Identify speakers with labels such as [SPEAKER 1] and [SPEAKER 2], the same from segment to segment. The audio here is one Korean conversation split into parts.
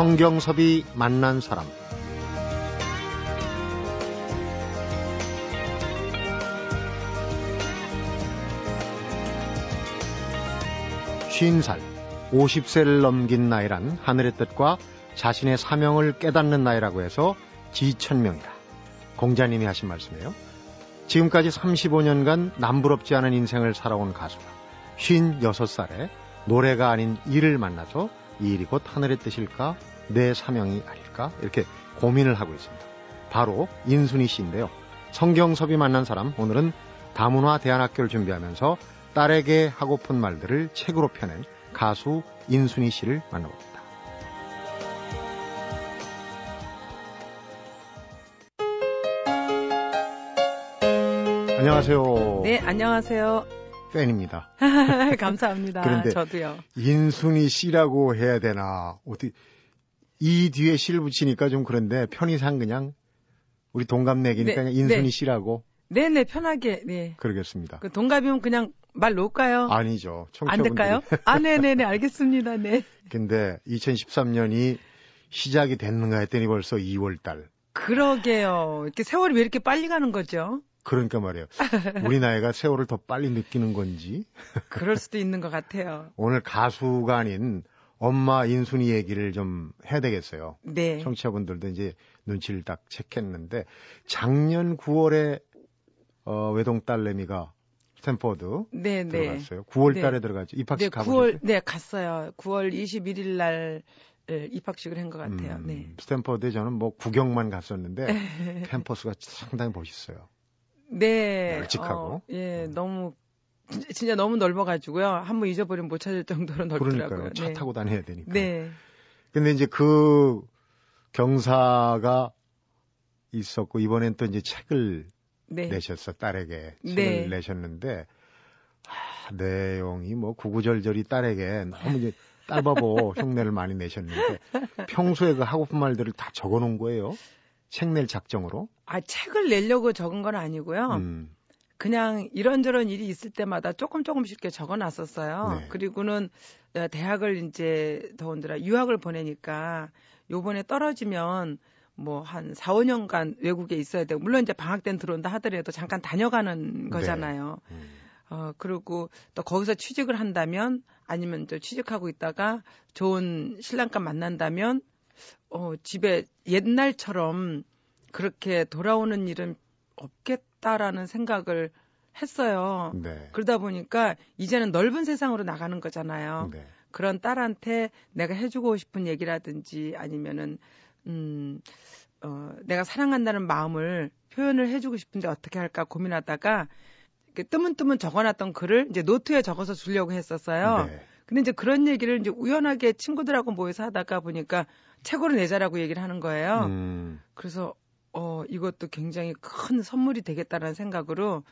[SPEAKER 1] 성경섭이 만난 사람 쉰살 50세를 넘긴 나이란 하늘의 뜻과 자신의 사명을 깨닫는 나이라고 해서 지천명이다. 공자님이 하신 말씀이에요. 지금까지 35년간 남부럽지 않은 인생을 살아온 가수가 56살에 노래가 아닌 일을 만나서 이 일이 곧 하늘의 뜻일까 내 사명이 아닐까 이렇게 고민을 하고 있습니다. 바로 인순이 씨인데요. 성경섭이 만난 사람 오늘은 다문화 대안학교를 준비하면서 딸에게 하고픈 말들을 책으로 펴낸 가수 인순이 씨를 만나봅니다. 안녕하세요.
[SPEAKER 2] 네, 안녕하세요.
[SPEAKER 1] 팬입니다.
[SPEAKER 2] 감사합니다.
[SPEAKER 1] 그런데
[SPEAKER 2] 저도요.
[SPEAKER 1] 인순이 씨라고 해야 되나 어떻게 이 뒤에 씨를 붙이니까 좀 그런데 편의상 그냥 우리 동갑내기니까
[SPEAKER 2] 네,
[SPEAKER 1] 인순이
[SPEAKER 2] 네.
[SPEAKER 1] 씨라고
[SPEAKER 2] 네네, 편하게, 네.
[SPEAKER 1] 그러겠습니다.
[SPEAKER 2] 그 동갑이면 그냥 말 놓을까요?
[SPEAKER 1] 아니죠.
[SPEAKER 2] 안 될까요? 아, 네네네, 알겠습니다. 네.
[SPEAKER 1] 근데 2013년이 시작이 됐는가 했더니 벌써 2월 달.
[SPEAKER 2] 그러게요. 이렇게 세월이 왜 이렇게 빨리 가는 거죠?
[SPEAKER 1] 그러니까 말이에요. 우리 나이가 세월을 더 빨리 느끼는 건지
[SPEAKER 2] 그럴 수도 있는 것 같아요.
[SPEAKER 1] 오늘 가수가 아닌 엄마 인순이 얘기를 좀 해야 되겠어요.
[SPEAKER 2] 네.
[SPEAKER 1] 청취자분들도 이제 눈치를 딱 채했는데 작년 9월에 어, 외동 딸내미가 스탠퍼드
[SPEAKER 2] 네네.
[SPEAKER 1] 들어갔어요. 9월
[SPEAKER 2] 네.
[SPEAKER 1] 달에 들어갔죠. 입학식
[SPEAKER 2] 네,
[SPEAKER 1] 가보셨어요?
[SPEAKER 2] 9월, 네, 갔어요. 9월 21일 날 예, 입학식을 한 것 같아요.
[SPEAKER 1] 음,
[SPEAKER 2] 네.
[SPEAKER 1] 스탠퍼드에 저는 뭐 구경만 갔었는데 캠퍼스가 상당히 멋있어요.
[SPEAKER 2] 네.
[SPEAKER 1] 널찍하고.
[SPEAKER 2] 어, 예,
[SPEAKER 1] 음.
[SPEAKER 2] 너무, 진- 진짜 너무 넓어가지고요. 한번 잊어버리면 못 찾을 정도로 넓더라고요.
[SPEAKER 1] 그러니까요. 차
[SPEAKER 2] 네.
[SPEAKER 1] 타고 다녀야 되니까.
[SPEAKER 2] 네.
[SPEAKER 1] 근데 이제 그 경사가 있었고 이번엔 또 이제 책을
[SPEAKER 2] 네.
[SPEAKER 1] 내셨어 딸에게 책을
[SPEAKER 2] 네.
[SPEAKER 1] 내셨는데 아, 내용이 뭐 구구절절이 딸에게 너무 이제 딸바보 흉내를 많이 내셨는데 평소에 그 하고픈 말들을 다 적어놓은 거예요. 책 낼 작정으로.
[SPEAKER 2] 아, 책을 내려고 적은 건 아니고요.
[SPEAKER 1] 음,
[SPEAKER 2] 그냥 이런저런 일이 있을 때마다 조금 조금씩 이렇게 적어 놨었어요.
[SPEAKER 1] 네.
[SPEAKER 2] 그리고는 어, 대학을 이제 더군다나 유학을 보내니까 요번에 떨어지면 뭐 한 4, 5년간 외국에 있어야 되고 물론 이제 방학 때는 들어온다 하더라도 잠깐 다녀가는 거잖아요.
[SPEAKER 1] 음.
[SPEAKER 2] 어, 그리고 또 거기서 취직을 한다면 아니면 또 취직하고 있다가 좋은 신랑감 만난다면 어, 집에 옛날처럼 그렇게 돌아오는 일은 없겠다라는 생각을 했어요.
[SPEAKER 1] 네.
[SPEAKER 2] 그러다 보니까 이제는 넓은 세상으로 나가는 거잖아요.
[SPEAKER 1] 네.
[SPEAKER 2] 그런 딸한테 내가 해주고 싶은 얘기라든지 아니면은 음, 어, 내가 사랑한다는 마음을 표현을 해주고 싶은데 어떻게 할까 고민하다가 뜨문뜨문 적어놨던 글을 이제 노트에 적어서 주려고 했었어요.
[SPEAKER 1] 네.
[SPEAKER 2] 근데 이제 그런 얘기를 이제 우연하게 친구들하고 모여서 하다가 보니까 책으로 내자라고 얘기를 하는 거예요.
[SPEAKER 1] 음,
[SPEAKER 2] 그래서 어 이것도 굉장히 큰 선물이 되겠다라는 생각으로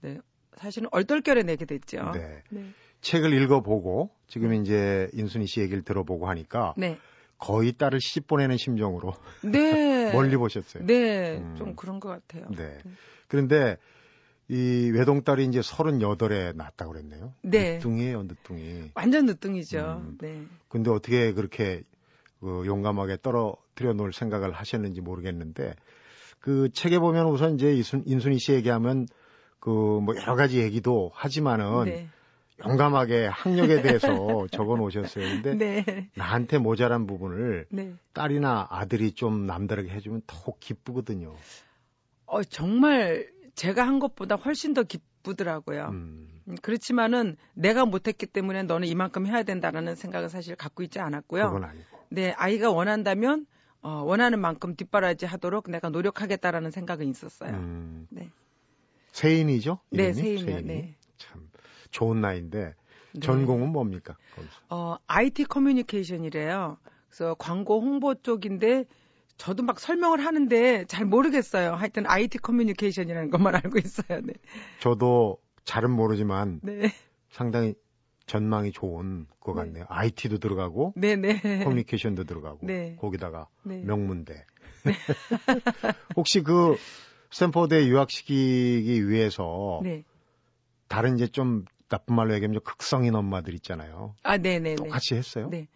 [SPEAKER 2] 네 사실은 얼떨결에 내게 됐죠.
[SPEAKER 1] 네.
[SPEAKER 2] 네.
[SPEAKER 1] 책을 읽어보고 지금 이제 인순이 씨 얘기를 들어보고 하니까
[SPEAKER 2] 네.
[SPEAKER 1] 거의 딸을 시집 보내는 심정으로
[SPEAKER 2] 네.
[SPEAKER 1] 멀리 보셨어요.
[SPEAKER 2] 네,
[SPEAKER 1] 음.
[SPEAKER 2] 좀 그런 것 같아요.
[SPEAKER 1] 네. 그런데 이 외동딸이 이제 38에 낳았다고 그랬네요.
[SPEAKER 2] 네.
[SPEAKER 1] 늦둥이에요, 늦둥이.
[SPEAKER 2] 완전 늦둥이죠.
[SPEAKER 1] 음.
[SPEAKER 2] 네.
[SPEAKER 1] 근데 어떻게 그렇게 그 용감하게 떨어뜨려 놓을 생각을 하셨는지 모르겠는데 그 책에 보면 우선 이제 이순, 인순이 씨 얘기하면 그 뭐 여러 가지 얘기도 하지만은
[SPEAKER 2] 네.
[SPEAKER 1] 용감하게 학력에 대해서 적어 놓으셨어요. 근데
[SPEAKER 2] 네.
[SPEAKER 1] 나한테 모자란 부분을
[SPEAKER 2] 네.
[SPEAKER 1] 딸이나 아들이 좀 남다르게 해주면 더 기쁘거든요.
[SPEAKER 2] 어, 정말 제가 한 것보다 훨씬 더 기쁘더라고요.
[SPEAKER 1] 음,
[SPEAKER 2] 음, 그렇지만은 내가 못했기 때문에 너는 이만큼 해야 된다라는 생각을 사실 갖고 있지 않았고요.
[SPEAKER 1] 그건 아니고.
[SPEAKER 2] 네, 아이가 원한다면 어, 원하는 만큼 뒷바라지 하도록 내가 노력하겠다라는 생각은 있었어요.
[SPEAKER 1] 음,
[SPEAKER 2] 네.
[SPEAKER 1] 세인이죠?
[SPEAKER 2] 네,
[SPEAKER 1] 이름이?
[SPEAKER 2] 세인이요.
[SPEAKER 1] 세인이.
[SPEAKER 2] 네.
[SPEAKER 1] 참 좋은 나이인데
[SPEAKER 2] 네.
[SPEAKER 1] 전공은 뭡니까? 거기서?
[SPEAKER 2] 어, IT 커뮤니케이션이래요. 그래서 광고 홍보 쪽인데 저도 막 설명을 하는데 잘 모르겠어요. 하여튼 IT 커뮤니케이션이라는 것만 알고 있어요. 네.
[SPEAKER 1] 저도 잘은 모르지만
[SPEAKER 2] 네.
[SPEAKER 1] 상당히 전망이 좋은 것
[SPEAKER 2] 네.
[SPEAKER 1] 같네요. IT도 들어가고
[SPEAKER 2] 네, 네.
[SPEAKER 1] 커뮤니케이션도 들어가고
[SPEAKER 2] 네.
[SPEAKER 1] 거기다가
[SPEAKER 2] 네.
[SPEAKER 1] 명문대. 혹시 그 스탠퍼드에 유학시키기 위해서
[SPEAKER 2] 네.
[SPEAKER 1] 다른 이제 좀 나쁜 말로 얘기하면 좀 극성인 엄마들 있잖아요.
[SPEAKER 2] 아, 네, 네, 네.
[SPEAKER 1] 똑같이 했어요?
[SPEAKER 2] 네.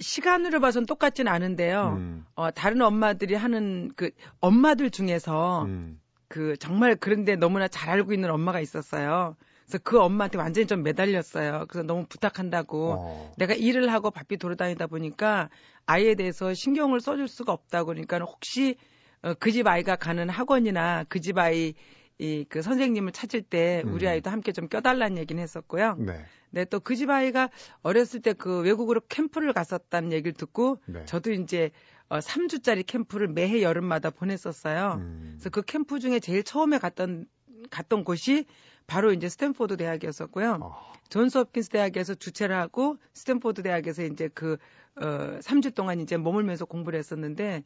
[SPEAKER 2] 시간으로 봐선 똑같진 않은데요.
[SPEAKER 1] 음.
[SPEAKER 2] 어, 다른 엄마들이 하는 그 엄마들 중에서
[SPEAKER 1] 음.
[SPEAKER 2] 그 정말 그런데 너무나 잘 알고 있는 엄마가 있었어요. 그래서 그 엄마한테 완전히 좀 매달렸어요. 그래서 너무 부탁한다고.
[SPEAKER 1] 어.
[SPEAKER 2] 내가 일을 하고 바삐 돌아다니다 보니까 아이에 대해서 신경을 써줄 수가 없다고 그러니까 혹시 어, 그 집 아이가 가는 학원이나 그 집 아이 이 그 선생님을 찾을 때 우리
[SPEAKER 1] 음.
[SPEAKER 2] 아이도 함께 좀 껴달라는 얘기는 했었고요.
[SPEAKER 1] 네.
[SPEAKER 2] 네, 또 그 집 아이가 어렸을 때 그 외국으로 캠프를 갔었다는 얘기를 듣고
[SPEAKER 1] 네.
[SPEAKER 2] 저도 이제 어, 3주짜리 캠프를 매해 여름마다 보냈었어요.
[SPEAKER 1] 음.
[SPEAKER 2] 그래서 그 캠프 중에 제일 처음에 갔던 갔던 곳이 바로 이제 스탠포드 대학이었었고요.
[SPEAKER 1] 어.
[SPEAKER 2] 존스 홉킨스 대학에서 주최를 하고 스탠포드 대학에서 이제 그 어, 3주 동안 이제 머물면서 공부를 했었는데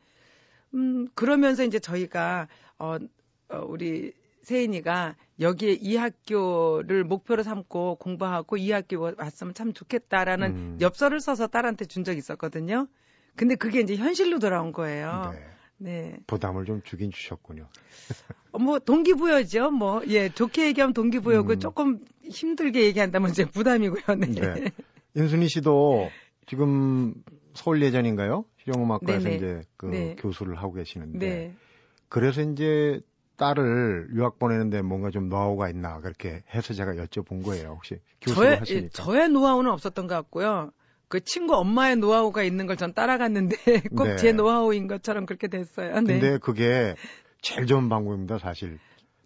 [SPEAKER 2] 음 그러면서 이제 저희가 어, 어 우리 세인이가 여기에 이 학교를 목표로 삼고 공부하고 이 학교 왔으면 참 좋겠다라는
[SPEAKER 1] 음.
[SPEAKER 2] 엽서를 써서 딸한테 준 적이 있었거든요. 근데 그게 이제 현실로 돌아온 거예요.
[SPEAKER 1] 네.
[SPEAKER 2] 네.
[SPEAKER 1] 부담을 좀 주긴 주셨군요.
[SPEAKER 2] 어, 뭐 동기부여죠. 뭐 예, 좋게 얘기하면 동기부여고
[SPEAKER 1] 음.
[SPEAKER 2] 조금 힘들게 얘기한다면 이제 부담이고요. 네.
[SPEAKER 1] 네. 인순이 씨도 지금 서울 예전인가요? 실용음악과에서
[SPEAKER 2] 네네.
[SPEAKER 1] 이제 그
[SPEAKER 2] 네.
[SPEAKER 1] 교수를 하고 계시는데
[SPEAKER 2] 네.
[SPEAKER 1] 그래서 이제 딸을 유학 보내는데 뭔가 좀 노하우가 있나 그렇게 해서 제가 여쭤본 거예요. 혹시 교수를
[SPEAKER 2] 저의. 저의 노하우는 없었던 것 같고요. 그 친구 엄마의 노하우가 있는 걸 전 따라갔는데 꼭
[SPEAKER 1] 네.
[SPEAKER 2] 제 노하우인 것처럼 그렇게 됐어요. 네.
[SPEAKER 1] 근데 그게 제일 좋은 방법입니다, 사실.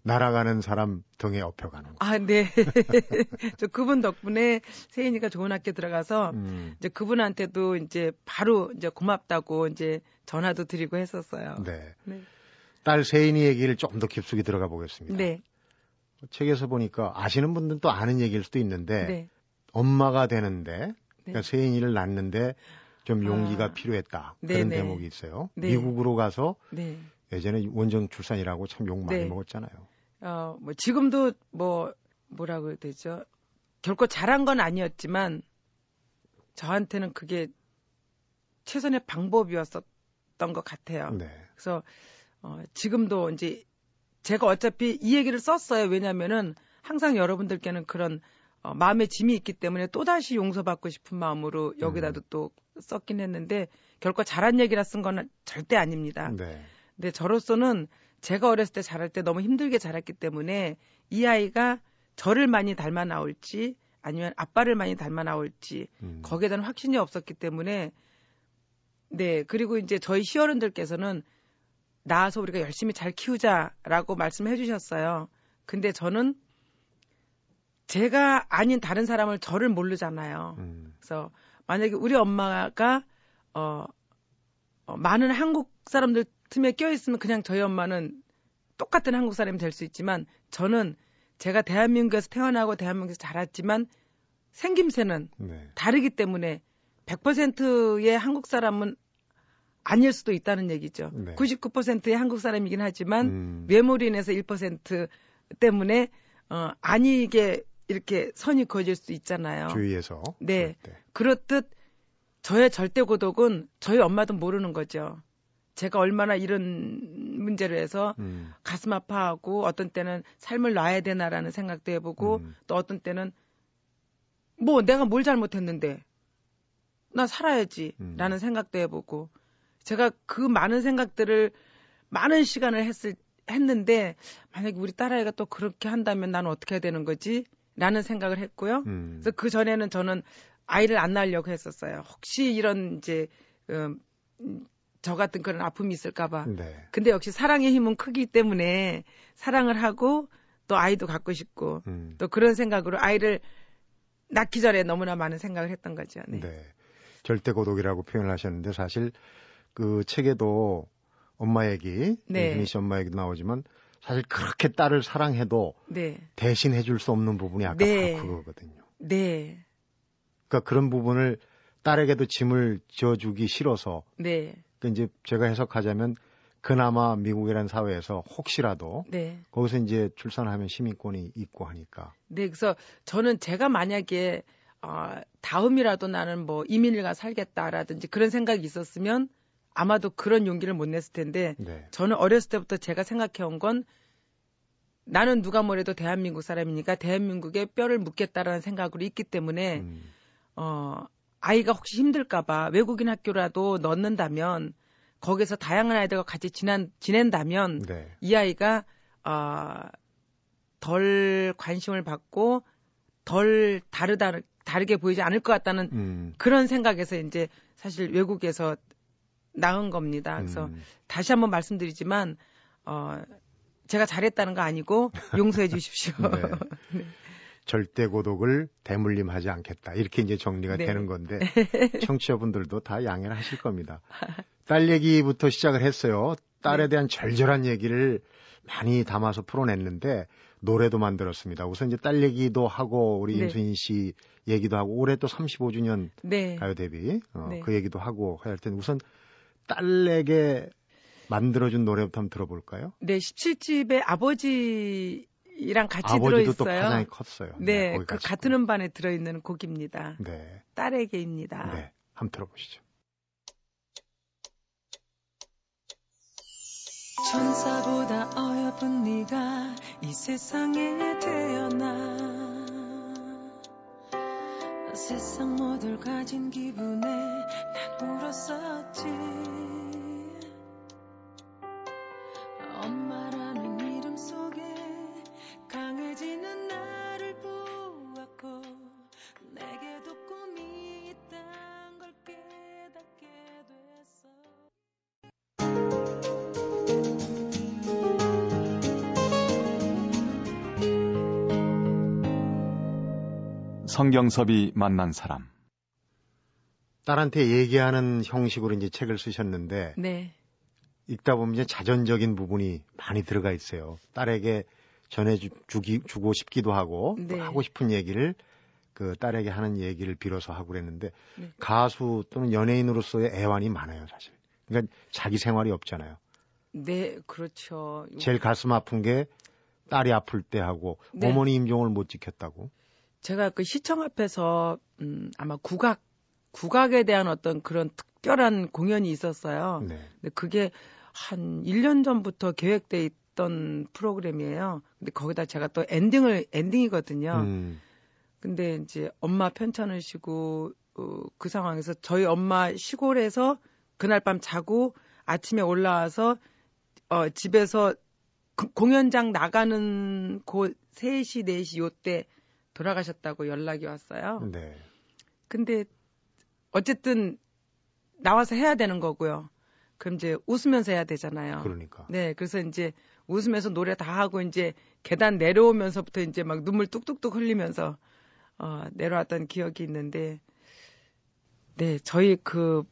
[SPEAKER 1] 날아가는 사람 등에 업혀가는 거.
[SPEAKER 2] 아, 네. 저 그분 덕분에 세인이가 좋은 학교 들어가서
[SPEAKER 1] 음,
[SPEAKER 2] 이제 그분한테도 이제 바로 이제 고맙다고 이제 전화도 드리고 했었어요.
[SPEAKER 1] 네.
[SPEAKER 2] 네.
[SPEAKER 1] 딸 세인이 얘기를 조금 더 깊숙이 들어가 보겠습니다.
[SPEAKER 2] 네.
[SPEAKER 1] 책에서 보니까 아시는 분들은 또 아는 얘기일 수도 있는데
[SPEAKER 2] 네.
[SPEAKER 1] 엄마가 되는데
[SPEAKER 2] 네.
[SPEAKER 1] 그러니까 세인이를 낳는데 좀 용기가
[SPEAKER 2] 아.
[SPEAKER 1] 필요했다.
[SPEAKER 2] 네,
[SPEAKER 1] 그런
[SPEAKER 2] 네.
[SPEAKER 1] 대목이 있어요.
[SPEAKER 2] 네.
[SPEAKER 1] 미국으로 가서
[SPEAKER 2] 네.
[SPEAKER 1] 예전에 원정 출산이라고 참 욕 많이
[SPEAKER 2] 네.
[SPEAKER 1] 먹었잖아요.
[SPEAKER 2] 어, 뭐 지금도 뭐 뭐라고 해야 되죠? 결코 잘한 건 아니었지만 저한테는 그게 최선의 방법이었었던 것 같아요.
[SPEAKER 1] 네.
[SPEAKER 2] 그래서 어, 지금도 이제 제가 어차피 이 얘기를 썼어요. 왜냐면은 항상 여러분들께는 그런 어, 마음의 짐이 있기 때문에 또다시 용서받고 싶은 마음으로 여기다도
[SPEAKER 1] 음.
[SPEAKER 2] 또 썼긴 했는데 결코 잘한 얘기라 쓴 건 절대 아닙니다.
[SPEAKER 1] 네.
[SPEAKER 2] 근데 저로서는 제가 어렸을 때 자랄 때 너무 힘들게 자랐기 때문에 이 아이가 저를 많이 닮아 나올지 아니면 아빠를 많이 닮아 나올지
[SPEAKER 1] 음.
[SPEAKER 2] 거기에 대한 확신이 없었기 때문에 네 그리고 이제 저희 시어른들께서는 낳아서 우리가 열심히 잘 키우자라고 말씀해 주셨어요. 근데 저는 제가 아닌 다른 사람을 저를 모르잖아요.
[SPEAKER 1] 음.
[SPEAKER 2] 그래서 만약에 우리 엄마가 어, 어, 많은 한국 사람들 틈에 껴 있으면 그냥 저희 엄마는 똑같은 한국 사람이 될 수 있지만 저는 제가 대한민국에서 태어나고 대한민국에서 자랐지만 생김새는
[SPEAKER 1] 네.
[SPEAKER 2] 다르기 때문에 100%의 한국 사람은 아닐 수도 있다는 얘기죠.
[SPEAKER 1] 네.
[SPEAKER 2] 99%의 한국 사람이긴 하지만
[SPEAKER 1] 음.
[SPEAKER 2] 외모로 인해서 1% 때문에 어 아니게 이렇게 선이 그어질 수 있잖아요.
[SPEAKER 1] 주위에서
[SPEAKER 2] 네. 그렇듯 저의 절대 고독은 저희 엄마도 모르는 거죠. 제가 얼마나 이런 문제로 해서
[SPEAKER 1] 음.
[SPEAKER 2] 가슴 아파하고 어떤 때는 삶을 놔야 되나라는 생각도 해보고
[SPEAKER 1] 음.
[SPEAKER 2] 또 어떤 때는 뭐 내가 뭘 잘못했는데 나 살아야지
[SPEAKER 1] 음.
[SPEAKER 2] 라는 생각도 해보고 제가 그 많은 생각들을 많은 시간을 했을 했는데 만약에 우리 딸아이가 또 그렇게 한다면 나는 어떻게 해야 되는 거지? 라는 생각을 했고요.
[SPEAKER 1] 음.
[SPEAKER 2] 그래서 그 전에는 저는 아이를 안 낳으려고 했었어요. 혹시 이런 이제 음, 음, 저 같은 그런 아픔이 있을까봐.
[SPEAKER 1] 네.
[SPEAKER 2] 근데 역시 사랑의 힘은 크기 때문에 사랑을 하고 또 아이도 갖고 싶고
[SPEAKER 1] 음.
[SPEAKER 2] 또 그런 생각으로 아이를 낳기 전에 너무나 많은 생각을 했던 거죠. 네.
[SPEAKER 1] 네. 절대 고독이라고 표현을 하셨는데 사실 그 책에도 엄마 얘기,
[SPEAKER 2] 네.
[SPEAKER 1] 윤희 씨 엄마 얘기도 나오지만 사실 그렇게 딸을 사랑해도
[SPEAKER 2] 네.
[SPEAKER 1] 대신 해줄 수 없는 부분이 아까
[SPEAKER 2] 네.
[SPEAKER 1] 바로 그거거든요.
[SPEAKER 2] 네.
[SPEAKER 1] 그러니까 그런 부분을 딸에게도 짐을 지어주기 싫어서
[SPEAKER 2] 네.
[SPEAKER 1] 그 이제 제가 해석하자면 그나마 미국이라는 사회에서 혹시라도
[SPEAKER 2] 네.
[SPEAKER 1] 거기서 이제 출산하면 시민권이 있고 하니까
[SPEAKER 2] 네, 그래서 저는 제가 만약에 어, 다음이라도 나는 뭐 이민을 가 살겠다라든지 그런 생각이 있었으면 아마도 그런 용기를 못 냈을 텐데
[SPEAKER 1] 네.
[SPEAKER 2] 저는 어렸을 때부터 제가 생각해 온 건 나는 누가 뭐래도 대한민국 사람이니까 대한민국에 뼈를 묻겠다라는 생각으로 있기 때문에
[SPEAKER 1] 음,
[SPEAKER 2] 어 아이가 혹시 힘들까봐 외국인 학교라도 넣는다면 거기서 다양한 아이들과 같이 지난, 지낸다면
[SPEAKER 1] 네.
[SPEAKER 2] 이 아이가 어, 덜 관심을 받고 덜 다르다 다르게 보이지 않을 것 같다는
[SPEAKER 1] 음.
[SPEAKER 2] 그런 생각에서 이제 사실 외국에서 나은 겁니다. 그래서
[SPEAKER 1] 음.
[SPEAKER 2] 다시 한번 말씀드리지만 어 제가 잘했다는 거 아니고 용서해 주십시오.
[SPEAKER 1] 네. 절대 고독을 대물림하지 않겠다. 이렇게 이제 정리가
[SPEAKER 2] 네.
[SPEAKER 1] 되는 건데 청취자분들도 다 양해를 하실 겁니다. 딸 얘기부터 시작을 했어요. 딸에
[SPEAKER 2] 네.
[SPEAKER 1] 대한 절절한 얘기를 많이 담아서 풀어냈는데 노래도 만들었습니다. 우선 이제 딸 얘기도 하고 우리
[SPEAKER 2] 네.
[SPEAKER 1] 임순희 씨 얘기도 하고 올해 또 35주년
[SPEAKER 2] 네.
[SPEAKER 1] 가요 데뷔 어,
[SPEAKER 2] 네.
[SPEAKER 1] 그 얘기도 하고 할 텐데 우선 딸에게 만들어준 노래부터 한번 들어볼까요?
[SPEAKER 2] 네, 17집에 아버지랑 같이
[SPEAKER 1] 아버지도 또
[SPEAKER 2] 들어있어요.
[SPEAKER 1] 파장이 컸어요.
[SPEAKER 2] 네,
[SPEAKER 1] 거기
[SPEAKER 2] 그 같은 음반에 들어있는 곡입니다.
[SPEAKER 1] 또. 네,
[SPEAKER 2] 딸에게입니다.
[SPEAKER 1] 네, 한번 들어보시죠.
[SPEAKER 2] 천사보다 어여쁜 네가 이 세상에 태어나 세상 모두를 가진 기분에 난 울었었지
[SPEAKER 3] 성경섭이 만난 사람.
[SPEAKER 1] 딸한테 얘기하는 형식으로 이제 책을 쓰셨는데
[SPEAKER 2] 네.
[SPEAKER 1] 읽다 보면 이제 자전적인 부분이 많이 들어가 있어요. 딸에게 전해주기 주고 싶기도 하고 또
[SPEAKER 2] 네.
[SPEAKER 1] 하고 싶은 얘기를 그 딸에게 하는 얘기를 빌어서 하고 그랬는데
[SPEAKER 2] 네.
[SPEAKER 1] 가수 또는 연예인으로서의 애환이 많아요, 사실. 그러니까 자기 생활이 없잖아요.
[SPEAKER 2] 네, 그렇죠.
[SPEAKER 1] 제일 가슴 아픈 게 딸이 아플 때 하고
[SPEAKER 2] 네.
[SPEAKER 1] 어머니 임종을 못 지켰다고.
[SPEAKER 2] 제가 그 시청 앞에서 음, 아마 국악 국악에 대한 어떤 그런 특별한 공연이 있었어요.
[SPEAKER 1] 네.
[SPEAKER 2] 근데 그게 한 1년 전부터 계획돼 있던 프로그램이에요. 근데 거기다 제가 또 엔딩을 엔딩이거든요.
[SPEAKER 1] 음,
[SPEAKER 2] 근데 이제 엄마 편찮을 쉬고 어, 그 상황에서 저희 엄마 시골에서 그날 밤 자고 아침에 올라와서 어, 집에서 그 공연장 나가는 곳 3시, 4시 요때 돌아가셨다고 연락이 왔어요.
[SPEAKER 1] 네.
[SPEAKER 2] 근데 어쨌든 나와서 해야 되는 거고요. 그럼 이제 웃으면서 해야 되잖아요.
[SPEAKER 1] 그러니까.
[SPEAKER 2] 네, 그래서 이제 웃으면서 노래 다 하고 이제 계단 내려오면서부터 이제 막 눈물 뚝뚝뚝 흘리면서 어, 내려왔던 기억이 있는데, 네, 저희 그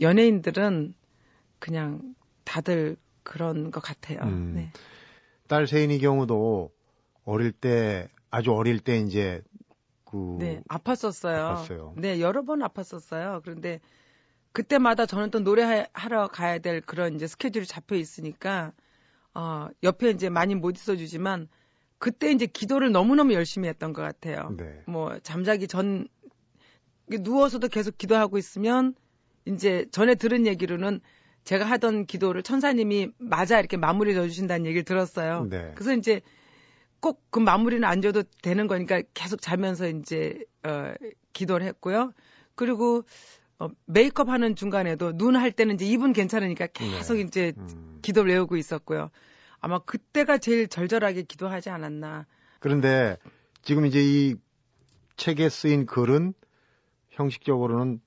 [SPEAKER 2] 연예인들은 그냥 다들 그런 것 같아요.
[SPEAKER 1] 음.
[SPEAKER 2] 네.
[SPEAKER 1] 딸 세인이 경우도 어릴 때 아주 어릴 때 이제 그
[SPEAKER 2] 네, 아팠었어요.
[SPEAKER 1] 아팠어요.
[SPEAKER 2] 네, 여러 번 아팠었어요. 그런데 그때마다 저는 또 노래하러 가야 될 그런 이제 스케줄이 잡혀 있으니까 어, 옆에 이제 많이 못 있어 주지만 그때 이제 기도를 너무너무 열심히 했던 것 같아요.
[SPEAKER 1] 네.
[SPEAKER 2] 뭐 잠자기 전 누워서도 계속 기도하고 있으면 이제 전에 들은 얘기로는 제가 하던 기도를 천사님이 맞아 이렇게 마무리 져 주신다는 얘기를 들었어요.
[SPEAKER 1] 네.
[SPEAKER 2] 그래서 이제 꼭 그 마무리는 안 줘도 되는 거니까 계속 자면서 이제 어 기도를 했고요. 그리고 어 메이크업 하는 중간에도 눈 할 때는 이제 입은 괜찮으니까 계속
[SPEAKER 1] 네.
[SPEAKER 2] 이제
[SPEAKER 1] 음.
[SPEAKER 2] 기도를 외우고 있었고요. 아마 그때가 제일 절절하게 기도하지 않았나.
[SPEAKER 1] 그런데 지금 이제 이 책에 쓰인 글은 형식적으로는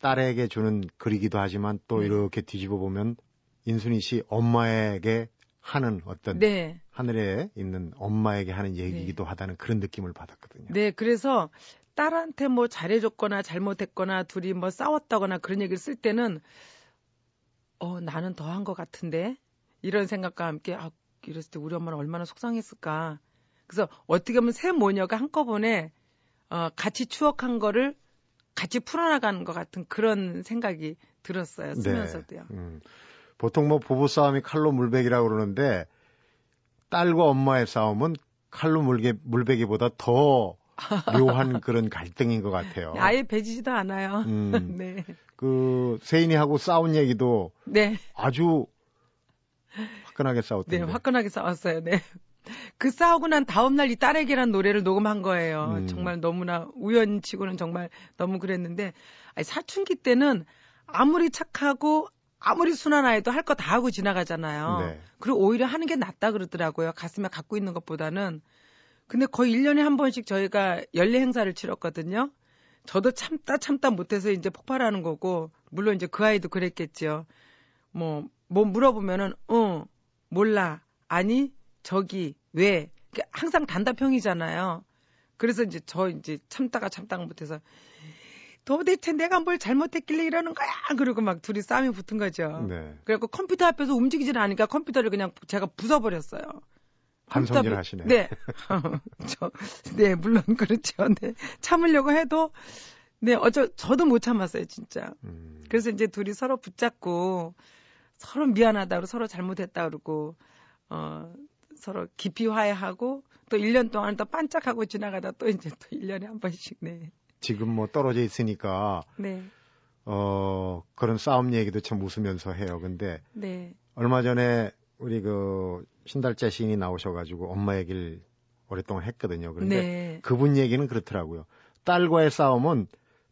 [SPEAKER 1] 딸에게 주는 글이기도 하지만 또
[SPEAKER 2] 네.
[SPEAKER 1] 이렇게 뒤집어 보면 인순이 씨 엄마에게 하는 어떤
[SPEAKER 2] 네.
[SPEAKER 1] 하늘에 있는 엄마에게 하는 얘기이기도 하다는 그런 느낌을 받았거든요.
[SPEAKER 2] 네, 그래서 딸한테 뭐 잘해줬거나 잘못했거나 둘이 뭐 싸웠다거나 그런 얘기를 쓸 때는 어 나는 더 한 것 같은데 이런 생각과 함께 아 이랬을 때 우리 엄마는 얼마나 속상했을까. 그래서 어떻게 보면 세 모녀가 한꺼번에 어 같이 추억한 거를 같이 풀어나가는 것 같은 그런 생각이 들었어요 쓰면서도요.
[SPEAKER 1] 네. 음. 보통 뭐 부부 싸움이 칼로 물베기라고 그러는데 딸과 엄마의 싸움은 칼로 물개, 물베기보다 더 묘한 그런 갈등인 것 같아요.
[SPEAKER 2] 아예 배지지도 않아요.
[SPEAKER 1] 음,
[SPEAKER 2] 네,
[SPEAKER 1] 그 세인이하고 싸운 얘기도
[SPEAKER 2] 네.
[SPEAKER 1] 아주 화끈하게 싸웠던데.
[SPEAKER 2] 네, 화끈하게 싸웠어요. 네. 그 싸우고 난 다음날 이 딸에게란 노래를 녹음한 거예요.
[SPEAKER 1] 음.
[SPEAKER 2] 정말 너무나 우연치고는 정말 너무 그랬는데 아니, 사춘기 때는 아무리 착하고 아무리 순한 아이도 할 거 다 하고 지나가잖아요.
[SPEAKER 1] 네.
[SPEAKER 2] 그리고 오히려 하는 게 낫다 그러더라고요. 가슴에 갖고 있는 것보다는. 근데 거의 1년에 한 번씩 저희가 연례 행사를 치렀거든요. 저도 참다 참다 못해서 이제 폭발하는 거고, 물론 이제 그 아이도 그랬겠죠. 뭐, 뭐 물어보면은, 어, 몰라, 아니, 저기, 왜. 항상 단답형이잖아요. 그래서 이제 저 이제 참다가 참다가 못해서, 도대체 내가 뭘 잘못했길래 이러는 거야! 그러고 막 둘이 싸움이 붙은 거죠.
[SPEAKER 1] 네.
[SPEAKER 2] 그래갖고 컴퓨터 앞에서 움직이질 않으니까 컴퓨터를 그냥 제가 부숴버렸어요.
[SPEAKER 1] 한성질 하시네.
[SPEAKER 2] 네. 저, 네, 물론 그렇죠. 네. 참으려고 해도, 네, 어쩌, 저도 못 참았어요, 진짜.
[SPEAKER 1] 음.
[SPEAKER 2] 그래서 이제 둘이 서로 붙잡고, 서로 미안하다 고 서로 잘못했다 그러고, 어, 서로 깊이 화해하고, 또 1년 동안 또 반짝하고 지나가다 또 이제 또 1년에 한 번씩, 네.
[SPEAKER 1] 지금 뭐 떨어져 있으니까
[SPEAKER 2] 네.
[SPEAKER 1] 어 그런 싸움 얘기도 참 웃으면서 해요. 근데
[SPEAKER 2] 네.
[SPEAKER 1] 얼마 전에 우리 그 신달자 시인이 나오셔가지고 엄마 얘기를 오랫동안 했거든요. 그런데
[SPEAKER 2] 네.
[SPEAKER 1] 그분 얘기는 그렇더라고요. 딸과의 싸움은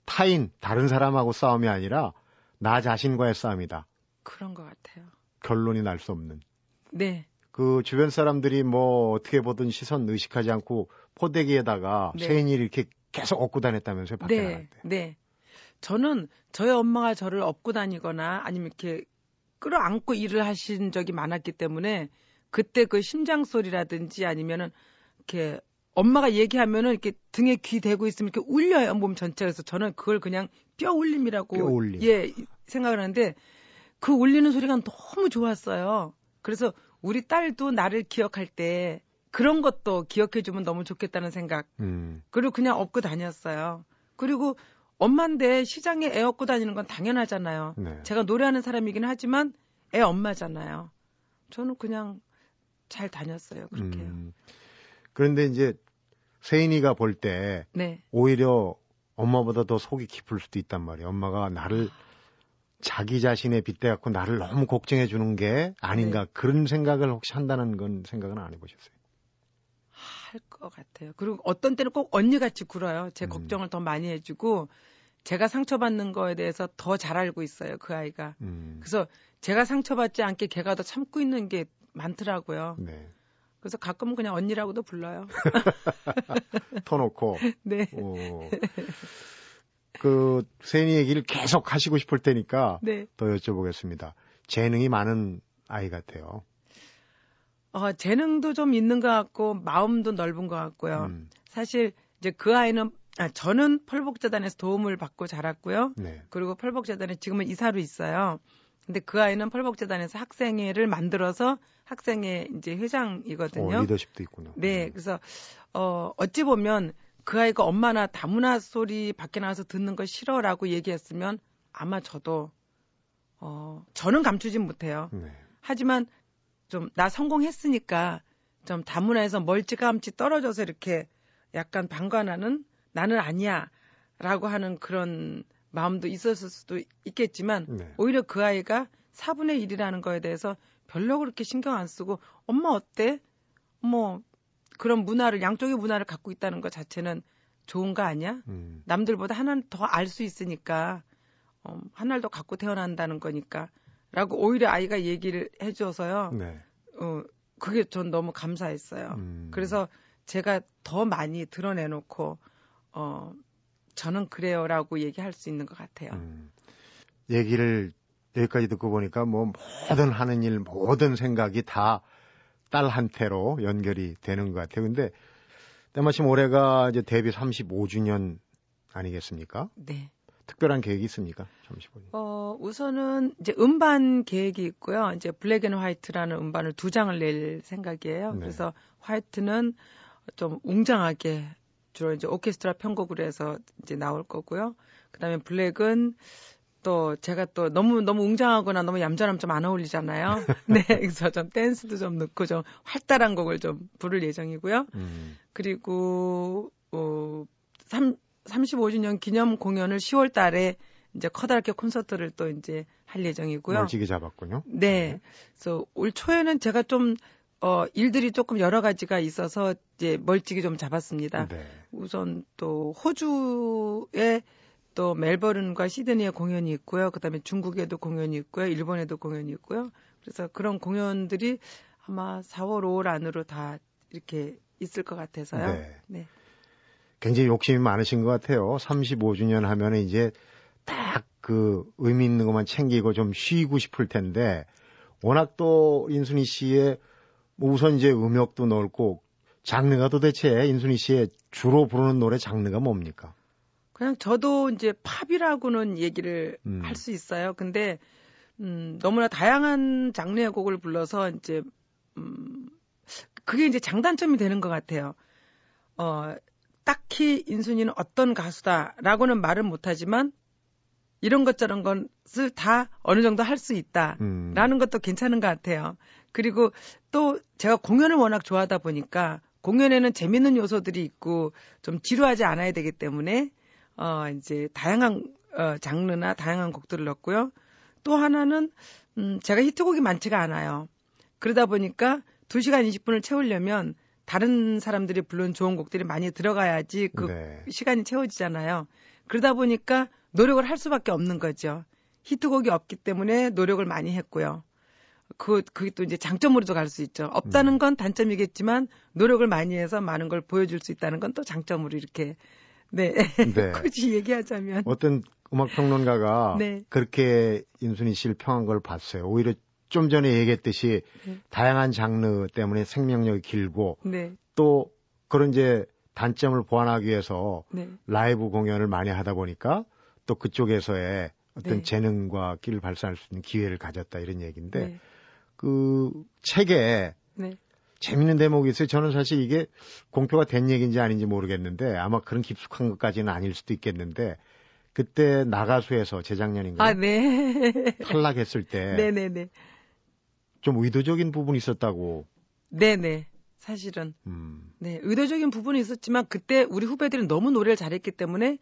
[SPEAKER 1] 타인 다른 사람하고 싸움이 아니라 나 자신과의 싸움이다.
[SPEAKER 2] 그런 것 같아요.
[SPEAKER 1] 결론이 날 수 없는.
[SPEAKER 2] 네.
[SPEAKER 1] 그 주변 사람들이 뭐 어떻게 보든 시선 의식하지 않고 포대기에다가
[SPEAKER 2] 네.
[SPEAKER 1] 세인이 이렇게 계속 업고 다녔다면서요 밖에 나갈
[SPEAKER 2] 네,
[SPEAKER 1] 때.
[SPEAKER 2] 네. 저는 저희 엄마가 저를 업고 다니거나 아니면 이렇게 끌어안고 일을 하신 적이 많았기 때문에 그때 그 심장 소리라든지 아니면은 이렇게 엄마가 얘기하면은 이렇게 등에 귀 대고 있으면 이렇게 울려요 몸 전체에서 저는 그걸 그냥 뼈 울림이라고
[SPEAKER 1] 뼈 울림.
[SPEAKER 2] 예 생각을 하는데 그 울리는 소리가 너무 좋았어요. 그래서 우리 딸도 나를 기억할 때 그런 것도 기억해주면 너무 좋겠다는 생각
[SPEAKER 1] 음,
[SPEAKER 2] 그리고 그냥 업고 다녔어요. 그리고 엄마인데 시장에 애 업고 다니는 건 당연하잖아요.
[SPEAKER 1] 네.
[SPEAKER 2] 제가 노래하는 사람이긴 하지만 애 엄마잖아요. 저는 그냥 잘 다녔어요. 그렇게요.
[SPEAKER 1] 음. 그런데 이제 세인이가 볼때
[SPEAKER 2] 네.
[SPEAKER 1] 오히려 엄마보다 더 속이 깊을 수도 있단 말이에요. 엄마가 나를 자기 자신에 빗대갖고 나를 너무 걱정해 주는 게 아닌가
[SPEAKER 2] 네.
[SPEAKER 1] 그런 생각을 혹시 한다는 건 생각은 안 해보셨어요?
[SPEAKER 2] 할 것 같아요. 그리고 어떤 때는 꼭 언니같이 굴어요. 제
[SPEAKER 1] 음.
[SPEAKER 2] 걱정을 더 많이 해주고 제가 상처받는 거에 대해서 더 잘 알고 있어요. 그 아이가.
[SPEAKER 1] 음,
[SPEAKER 2] 그래서 제가 상처받지 않게 걔가 더 참고 있는 게 많더라고요.
[SPEAKER 1] 네.
[SPEAKER 2] 그래서 가끔은 그냥 언니라고도 불러요.
[SPEAKER 1] 터놓고
[SPEAKER 2] 네.
[SPEAKER 1] 어, 그 세인이 얘기를 계속 하시고 싶을 테니까
[SPEAKER 2] 네.
[SPEAKER 1] 더 여쭤보겠습니다. 재능이 많은 아이 같아요.
[SPEAKER 2] 어, 재능도 좀 있는 것 같고 마음도 넓은 것 같고요.
[SPEAKER 1] 음,
[SPEAKER 2] 사실 이제 그 아이는 아, 저는 펄복재단에서 도움을 받고 자랐고요.
[SPEAKER 1] 네.
[SPEAKER 2] 그리고 펄복재단에 지금은 이사로 있어요. 근데 그 아이는 펄복재단에서 학생회를 만들어서 학생회 이제 회장이거든요.
[SPEAKER 1] 어, 리더십도 있구나.
[SPEAKER 2] 네,
[SPEAKER 1] 음,
[SPEAKER 2] 그래서 어 어찌 보면 그 아이가 엄마나 다문화 소리 밖에 나와서 듣는 거 싫어라고 얘기했으면 아마 저도 어 저는 감추진 못해요.
[SPEAKER 1] 네.
[SPEAKER 2] 하지만 좀 나 성공했으니까 좀 다문화에서 멀찌감치 떨어져서 이렇게 약간 방관하는 나는 아니야 라고 하는 그런 마음도 있었을 수도 있겠지만
[SPEAKER 1] 네.
[SPEAKER 2] 오히려 그 아이가 4분의 1이라는 거에 대해서 별로 그렇게 신경 안 쓰고 엄마 어때? 뭐 그런 문화를 양쪽의 문화를 갖고 있다는 것 자체는 좋은 거 아니야?
[SPEAKER 1] 음,
[SPEAKER 2] 남들보다 하나는 더알 수 있으니까 어, 하나를 더 갖고 태어난다는 거니까 라고 오히려 아이가 얘기를 해줘서요.
[SPEAKER 1] 네.
[SPEAKER 2] 어, 그게 전 너무 감사했어요.
[SPEAKER 1] 음,
[SPEAKER 2] 그래서 제가 더 많이 드러내놓고 어, 저는 그래요 라고 얘기할 수 있는 것 같아요.
[SPEAKER 1] 음, 얘기를 여기까지 듣고 보니까 뭐 모든 하는 일, 모든 생각이 다 딸한테로 연결이 되는 것 같아요. 근데 때마침 올해가 이제 데뷔 35주년 아니겠습니까?
[SPEAKER 2] 네.
[SPEAKER 1] 특별한 계획이 있습니까? 35년.
[SPEAKER 2] 어, 우선은 이제 음반 계획이 있고요. 이제 Black and White라는 음반을 두 장을 낼 생각이에요.
[SPEAKER 1] 네.
[SPEAKER 2] 그래서 White는 좀 웅장하게 주로 이제 오케스트라 편곡으로 해서 이제 나올 거고요. 그다음에 Black은 또 제가 또 너무 너무 웅장하거나 너무 얌전하면 좀 안 어울리잖아요. 네, 그래서 좀 댄스도 좀 넣고 좀 활달한 곡을 좀 부를 예정이고요.
[SPEAKER 1] 음,
[SPEAKER 2] 그리고 어 3, 35주년 기념 공연을 10월 달에 이제 커다랗게 콘서트를 또 이제 할 예정이고요.
[SPEAKER 1] 멀찍이 잡았군요.
[SPEAKER 2] 네. 그래서 올 초에는 제가 좀 어, 일들이 조금 여러 가지가 있어서 이제 멀찍이 좀 잡았습니다.
[SPEAKER 1] 네.
[SPEAKER 2] 우선 또 호주에 또 멜버른과 시드니에 공연이 있고요. 그다음에 중국에도 공연이 있고요. 일본에도 공연이 있고요. 그래서 그런 공연들이 아마 4월, 5월 안으로 다 이렇게 있을 것 같아서요.
[SPEAKER 1] 네.
[SPEAKER 2] 네.
[SPEAKER 1] 굉장히 욕심이 많으신 것 같아요. 35주년 하면 이제 딱 그 의미 있는 것만 챙기고 좀 쉬고 싶을 텐데 워낙 또 인순이 씨의 뭐 우선 이제 음역도 넓고 장르가 도대체 인순이 씨의 주로 부르는 노래 장르가 뭡니까?
[SPEAKER 2] 그냥 저도 이제 팝이라고는 얘기를
[SPEAKER 1] 음.
[SPEAKER 2] 할수 있어요. 근데 음, 너무나 다양한 장르의 곡을 불러서 이제 음, 그게 이제 장단점이 되는 것 같아요. 어, 딱히 인순이는 어떤 가수다라고는 말은 못하지만 이런 것 저런 것을 다 어느 정도 할 수 있다라는
[SPEAKER 1] 음.
[SPEAKER 2] 것도 괜찮은 것 같아요. 그리고 또 제가 공연을 워낙 좋아하다 보니까 공연에는 재밌는 요소들이 있고 좀 지루하지 않아야 되기 때문에 어 이제 다양한 어 장르나 다양한 곡들을 넣었고요. 또 하나는 음 제가 히트곡이 많지가 않아요. 그러다 보니까 2시간 20분을 채우려면 다른 사람들이 부른 좋은 곡들이 많이 들어가야지 그
[SPEAKER 1] 네.
[SPEAKER 2] 시간이 채워지잖아요. 그러다 보니까 노력을 할 수밖에 없는 거죠. 히트곡이 없기 때문에 노력을 많이 했고요. 그, 그게 또 이제 장점으로도 갈 수 있죠. 없다는 건 단점이겠지만 노력을 많이 해서 많은 걸 보여줄 수 있다는 건 또 장점으로 이렇게, 네.
[SPEAKER 1] 네.
[SPEAKER 2] 굳이 얘기하자면.
[SPEAKER 1] 어떤 음악 평론가가
[SPEAKER 2] 네.
[SPEAKER 1] 그렇게 인순이 씨를 평한 걸 봤어요. 오히려 좀 전에 얘기했듯이
[SPEAKER 2] 네.
[SPEAKER 1] 다양한 장르 때문에 생명력이 길고
[SPEAKER 2] 네.
[SPEAKER 1] 또 그런 이제 단점을 보완하기 위해서
[SPEAKER 2] 네.
[SPEAKER 1] 라이브 공연을 많이 하다 보니까 또 그쪽에서의 어떤
[SPEAKER 2] 네.
[SPEAKER 1] 재능과 끼를 발산할 수 있는 기회를 가졌다 이런 얘기인데
[SPEAKER 2] 네.
[SPEAKER 1] 그 책에
[SPEAKER 2] 네.
[SPEAKER 1] 재밌는 대목이 있어요. 저는 사실 이게 공표가 된 얘기인지 아닌지 모르겠는데 아마 그런 깊숙한 것까지는 아닐 수도 있겠는데 그때 나가수에서 재작년인가
[SPEAKER 2] 아, 네.
[SPEAKER 1] 탈락했을 때좀
[SPEAKER 2] 네네 네.
[SPEAKER 1] 의도적인 부분이 있었다고.
[SPEAKER 2] 네네. 사실은.
[SPEAKER 1] 음,
[SPEAKER 2] 네. 의도적인 부분이 있었지만 그때 우리 후배들은 너무 노래를 잘했기 때문에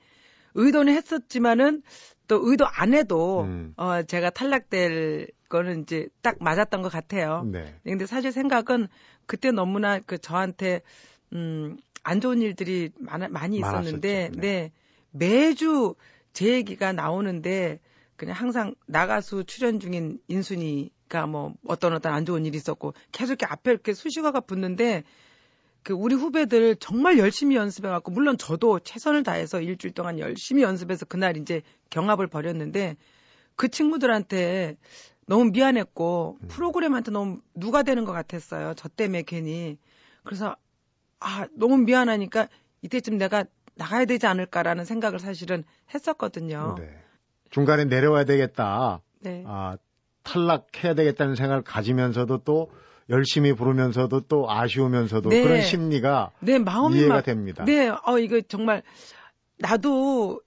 [SPEAKER 2] 의도는 했었지만은 또 의도 안 해도
[SPEAKER 1] 음.
[SPEAKER 2] 어 제가 탈락될 거는 이제 딱 맞았던 것 같아요.
[SPEAKER 1] 네.
[SPEAKER 2] 근데 사실 생각은 그때 너무나 그 저한테 음안 좋은 일들이 많아, 많이 있었는데.
[SPEAKER 1] 네.
[SPEAKER 2] 네. 매주 제 얘기가 나오는데 그냥 항상 나가수 출연 중인 인순이 가뭐 어떤 어떤 안 좋은 일이 있었고 계속 이렇게 앞에 이렇게 수식어가 붙는데 그 우리 후배들 정말 열심히 연습해 갖고 물론 저도 최선을 다해서 일주일 동안 열심히 연습해서 그날 이제 경합을 벌였는데 그 친구들한테 너무 미안했고
[SPEAKER 1] 음.
[SPEAKER 2] 프로그램한테 너무 누가 되는 것 같았어요. 저 때문에 괜히. 그래서 아 너무 미안하니까 이때쯤 내가 나가야 되지 않을까라는 생각을 사실은 했었거든요.
[SPEAKER 1] 네. 중간에 내려와야 되겠다.
[SPEAKER 2] 네.
[SPEAKER 1] 아, 탈락해야 되겠다는 생각을 가지면서도 또 열심히 부르면서도 또 아쉬우면서도
[SPEAKER 2] 네.
[SPEAKER 1] 그런 심리가
[SPEAKER 2] 내 마음이
[SPEAKER 1] 이해가
[SPEAKER 2] 막
[SPEAKER 1] 됩니다.
[SPEAKER 2] 네, 어 이거 정말 나도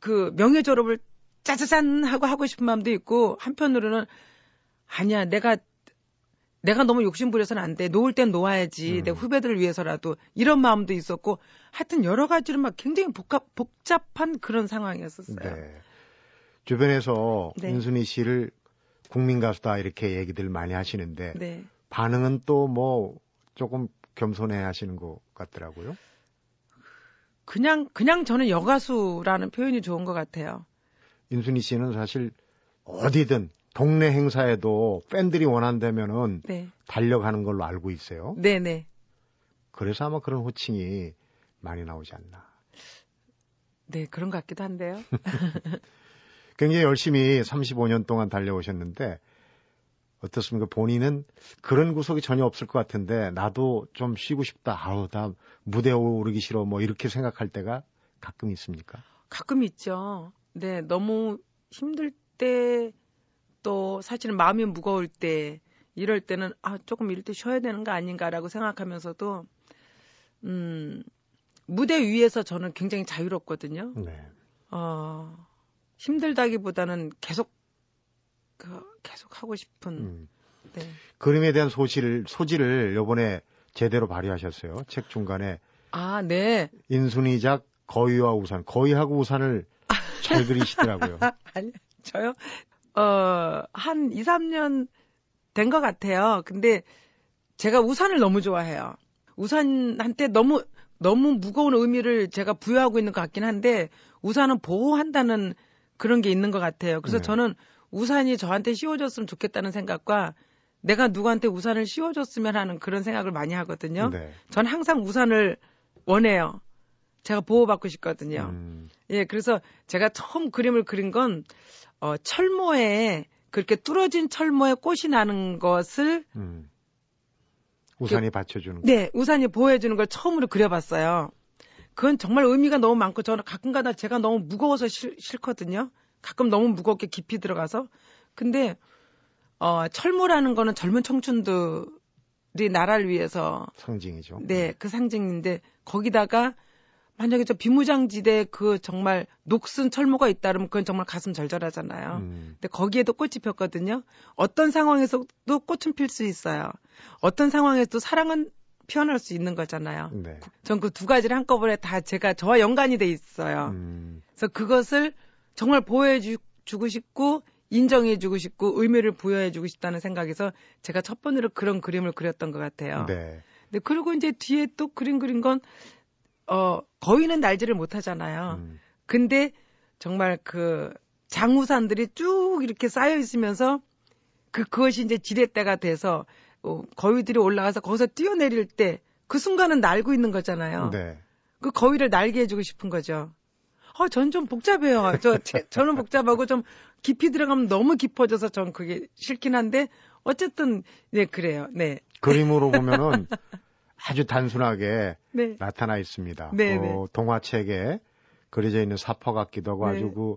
[SPEAKER 2] 그 명예 졸업을 짜자잔 하고 하고 싶은 마음도 있고 한편으로는 아니야 내가 내가 너무 욕심 부려서는 안 돼. 놓을 땐 놓아야지.
[SPEAKER 1] 음.
[SPEAKER 2] 내 후배들을 위해서라도 이런 마음도 있었고 하여튼 여러 가지로 막 굉장히 복합 복잡한 그런 상황이었었어요.
[SPEAKER 1] 네. 주변에서
[SPEAKER 2] 네.
[SPEAKER 1] 인순이 씨를 국민 가수다 이렇게 얘기들 많이 하시는데
[SPEAKER 2] 네.
[SPEAKER 1] 반응은 또 뭐 조금 겸손해 하시는 것 같더라고요.
[SPEAKER 2] 그냥 그냥 저는 여가수라는 표현이 좋은 것 같아요.
[SPEAKER 1] 인순이 씨는 사실 어디든 동네 행사에도 팬들이 원한다면은
[SPEAKER 2] 네.
[SPEAKER 1] 달려가는 걸로 알고 있어요.
[SPEAKER 2] 네, 네.
[SPEAKER 1] 그래서 아마 그런 호칭이 많이 나오지 않나.
[SPEAKER 2] 네, 그런 것 같기도 한데요.
[SPEAKER 1] 굉장히 열심히 35년 동안 달려오셨는데 어떻습니까? 본인은 그런 구석이 전혀 없을 것 같은데 나도 좀 쉬고 싶다. 아우, 나 무대 오르기 싫어. 뭐 이렇게 생각할 때가 가끔 있습니까?
[SPEAKER 2] 가끔 있죠. 네, 너무 힘들 때, 또 사실은 마음이 무거울 때, 이럴 때는, 아, 조금 이럴 때 쉬어야 되는 거 아닌가라고 생각하면서도, 음, 무대 위에서 저는 굉장히 자유롭거든요.
[SPEAKER 1] 네.
[SPEAKER 2] 어, 힘들다기보다는 계속, 그, 계속 하고 싶은,
[SPEAKER 1] 음.
[SPEAKER 2] 네.
[SPEAKER 1] 그림에 대한 소실을, 소질을 요번에 제대로 발휘하셨어요. 책 중간에
[SPEAKER 2] 아, 네.
[SPEAKER 1] 인순이작 거위와 우산, 거위하고 우산을 잘 그리시더라고요.
[SPEAKER 2] 아니, 저요? 어, 한 2, 3년 된 것 같아요. 근데 제가 우산을 너무 좋아해요. 우산한테 너무 너무 무거운 의미를 제가 부여하고 있는 것 같긴 한데 우산은 보호한다는 그런 게 있는 것 같아요. 그래서
[SPEAKER 1] 네.
[SPEAKER 2] 저는 우산이 저한테 씌워줬으면 좋겠다는 생각과 내가 누구한테 우산을 씌워줬으면 하는 그런 생각을 많이 하거든요.
[SPEAKER 1] 네.
[SPEAKER 2] 전 항상 우산을 원해요. 제가 보호받고 싶거든요.
[SPEAKER 1] 음,
[SPEAKER 2] 예, 그래서 제가 처음 그림을 그린 건, 어, 철모에, 그렇게 뚫어진 철모에 꽃이 나는 것을,
[SPEAKER 1] 음. 우산이 받쳐주는 거.
[SPEAKER 2] 네, 우산이 보호해주는 걸 처음으로 그려봤어요. 그건 정말 의미가 너무 많고, 저는 가끔가다 제가 너무 무거워서 싫, 싫거든요. 가끔 너무 무겁게 깊이 들어가서. 근데, 어, 철모라는 거는 젊은 청춘들이 나라를 위해서
[SPEAKER 1] 상징이죠.
[SPEAKER 2] 네, 그 상징인데 거기다가 만약에 저 비무장지대 그 정말 녹슨 철모가 있다 그러면 그건 정말 가슴 절절하잖아요.
[SPEAKER 1] 음,
[SPEAKER 2] 근데 거기에도 꽃이 폈거든요. 어떤 상황에서도 꽃은 필 수 있어요. 어떤 상황에서도 사랑은 표현할 수 있는 거잖아요.
[SPEAKER 1] 네.
[SPEAKER 2] 전그 두 가지를 한꺼번에 다 제가 저와 연관이 돼 있어요.
[SPEAKER 1] 음,
[SPEAKER 2] 그래서 그것을 정말 보호해 주, 주고 싶고 인정해 주고 싶고 의미를 부여해 주고 싶다는 생각에서 제가 첫 번으로 그런 그림을 그렸던 것 같아요.
[SPEAKER 1] 네.
[SPEAKER 2] 네, 그리고 이제 뒤에 또 그림 그린 건, 어, 거위는 날지를 못하잖아요.
[SPEAKER 1] 음,
[SPEAKER 2] 근데 정말 그 장우산들이 쭉 이렇게 쌓여 있으면서 그, 그것이 이제 지렛대가 돼서, 어, 거위들이 올라가서 거기서 뛰어내릴 때 그 순간은 날고 있는 거잖아요.
[SPEAKER 1] 네.
[SPEAKER 2] 그 거위를 날게 해주고 싶은 거죠. 어, 전 좀 복잡해요. 저, 제, 저는 복잡하고 좀 깊이 들어가면 너무 깊어져서 전 그게 싫긴 한데, 어쨌든, 네, 그래요. 네.
[SPEAKER 1] 그림으로 보면은 아주 단순하게
[SPEAKER 2] 네.
[SPEAKER 1] 나타나 있습니다.
[SPEAKER 2] 네,
[SPEAKER 1] 어, 동화책에 그려져 있는 사퍼 같기도 하고
[SPEAKER 2] 네.
[SPEAKER 1] 아주 그,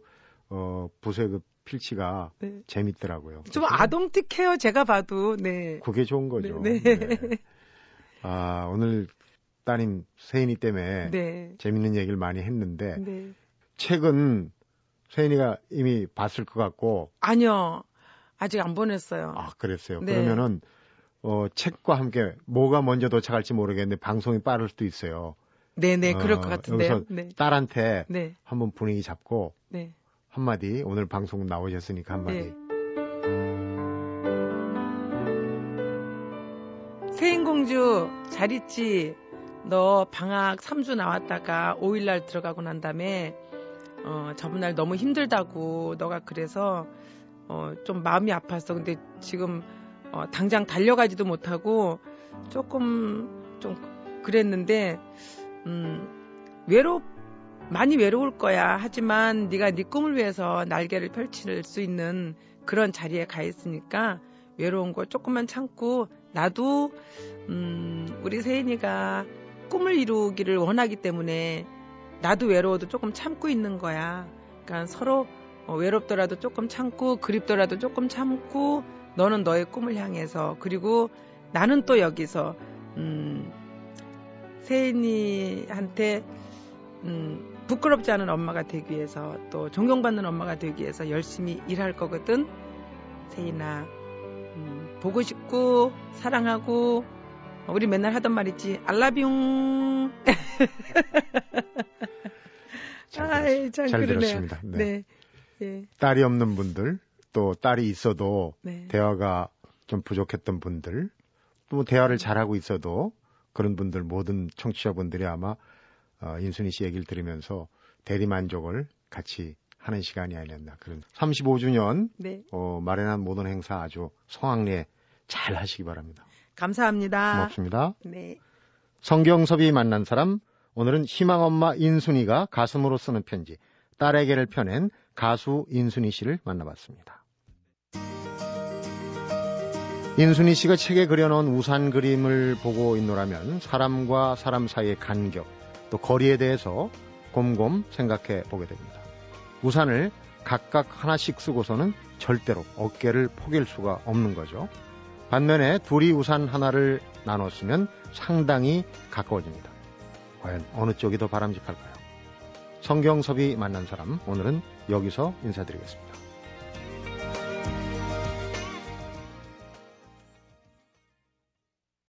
[SPEAKER 1] 어, 붓의 그 필치가
[SPEAKER 2] 네.
[SPEAKER 1] 재밌더라고요.
[SPEAKER 2] 좀 아동틱해요, 제가 봐도. 네.
[SPEAKER 1] 그게 좋은 거죠.
[SPEAKER 2] 네.
[SPEAKER 1] 네. 아, 오늘 따님 세인이 때문에
[SPEAKER 2] 네.
[SPEAKER 1] 재밌는 얘기를 많이 했는데
[SPEAKER 2] 네.
[SPEAKER 1] 책은 세인이가 이미 봤을 것 같고
[SPEAKER 2] 아니요. 아직 안 보냈어요.
[SPEAKER 1] 아, 그랬어요.
[SPEAKER 2] 네.
[SPEAKER 1] 그러면은 어, 책과 함께 뭐가 먼저 도착할지 모르겠는데 방송이 빠를 수도 있어요.
[SPEAKER 2] 네네, 그럴
[SPEAKER 1] 어,
[SPEAKER 2] 것 같은데요.
[SPEAKER 1] 여기서
[SPEAKER 2] 네.
[SPEAKER 1] 딸한테
[SPEAKER 2] 네.
[SPEAKER 1] 한번 분위기 잡고
[SPEAKER 2] 네.
[SPEAKER 1] 한마디 오늘 방송 나오셨으니까 한마디.
[SPEAKER 2] 네. 세인공주, 잘 있지? 너 방학 3주 나왔다가 5일날 들어가고 난 다음에, 어, 저번날 너무 힘들다고, 너가 그래서, 어, 좀 마음이 아팠어. 근데 지금, 어, 당장 달려가지도 못하고, 조금, 좀, 그랬는데, 음, 외롭, 많이 외로울 거야. 하지만 네가 네 꿈을 위해서 날개를 펼칠 수 있는 그런 자리에 가 있으니까 외로운 거 조금만 참고 나도 음 우리 세인이가 꿈을 이루기를 원하기 때문에 나도 외로워도 조금 참고 있는 거야. 그러니까 서로 어, 외롭더라도 조금 참고 그립더라도 조금 참고 너는 너의 꿈을 향해서 그리고 나는 또 여기서 음 세인이한테 음 부끄럽지 않은 엄마가 되기 위해서 또 존경받는 엄마가 되기 위해서 열심히 일할 거거든. 세인아, 음, 보고 싶고 사랑하고 우리 맨날 하던 말 있지. 알라뷰.
[SPEAKER 1] 잘,
[SPEAKER 2] 아이, 참
[SPEAKER 1] 잘
[SPEAKER 2] 그러네요.
[SPEAKER 1] 들었습니다. 네.
[SPEAKER 2] 네. 예.
[SPEAKER 1] 딸이 없는 분들, 또 딸이 있어도
[SPEAKER 2] 네.
[SPEAKER 1] 대화가 좀 부족했던 분들, 또 대화를 잘하고 있어도 그런 분들 모든 청취자분들이 아마 어, 인순이 씨 얘기를 들으면서 대리 만족을 같이 하는 시간이 아니었나 그런 35주년
[SPEAKER 2] 네.
[SPEAKER 1] 어, 마련한 모든 행사 아주 성황리에 잘 하시기 바랍니다.
[SPEAKER 2] 감사합니다.
[SPEAKER 1] 고맙습니다.
[SPEAKER 2] 네.
[SPEAKER 1] 성경섭이 만난 사람 오늘은 희망 엄마 인순이가 가슴으로 쓰는 편지 딸에게를 펴낸 가수 인순이 씨를 만나봤습니다. 인순이 씨가 책에 그려놓은 우산 그림을 보고 있노라면 사람과 사람 사이의 간격 또 거리에 대해서 곰곰 생각해 보게 됩니다. 우산을 각각 하나씩 쓰고서는 절대로 어깨를 포갤 수가 없는 거죠. 반면에 둘이 우산 하나를 나눠 쓰면 상당히 가까워집니다. 과연 어느 쪽이 더 바람직할까요? 성경섭이 만난 사람 오늘은 여기서 인사드리겠습니다.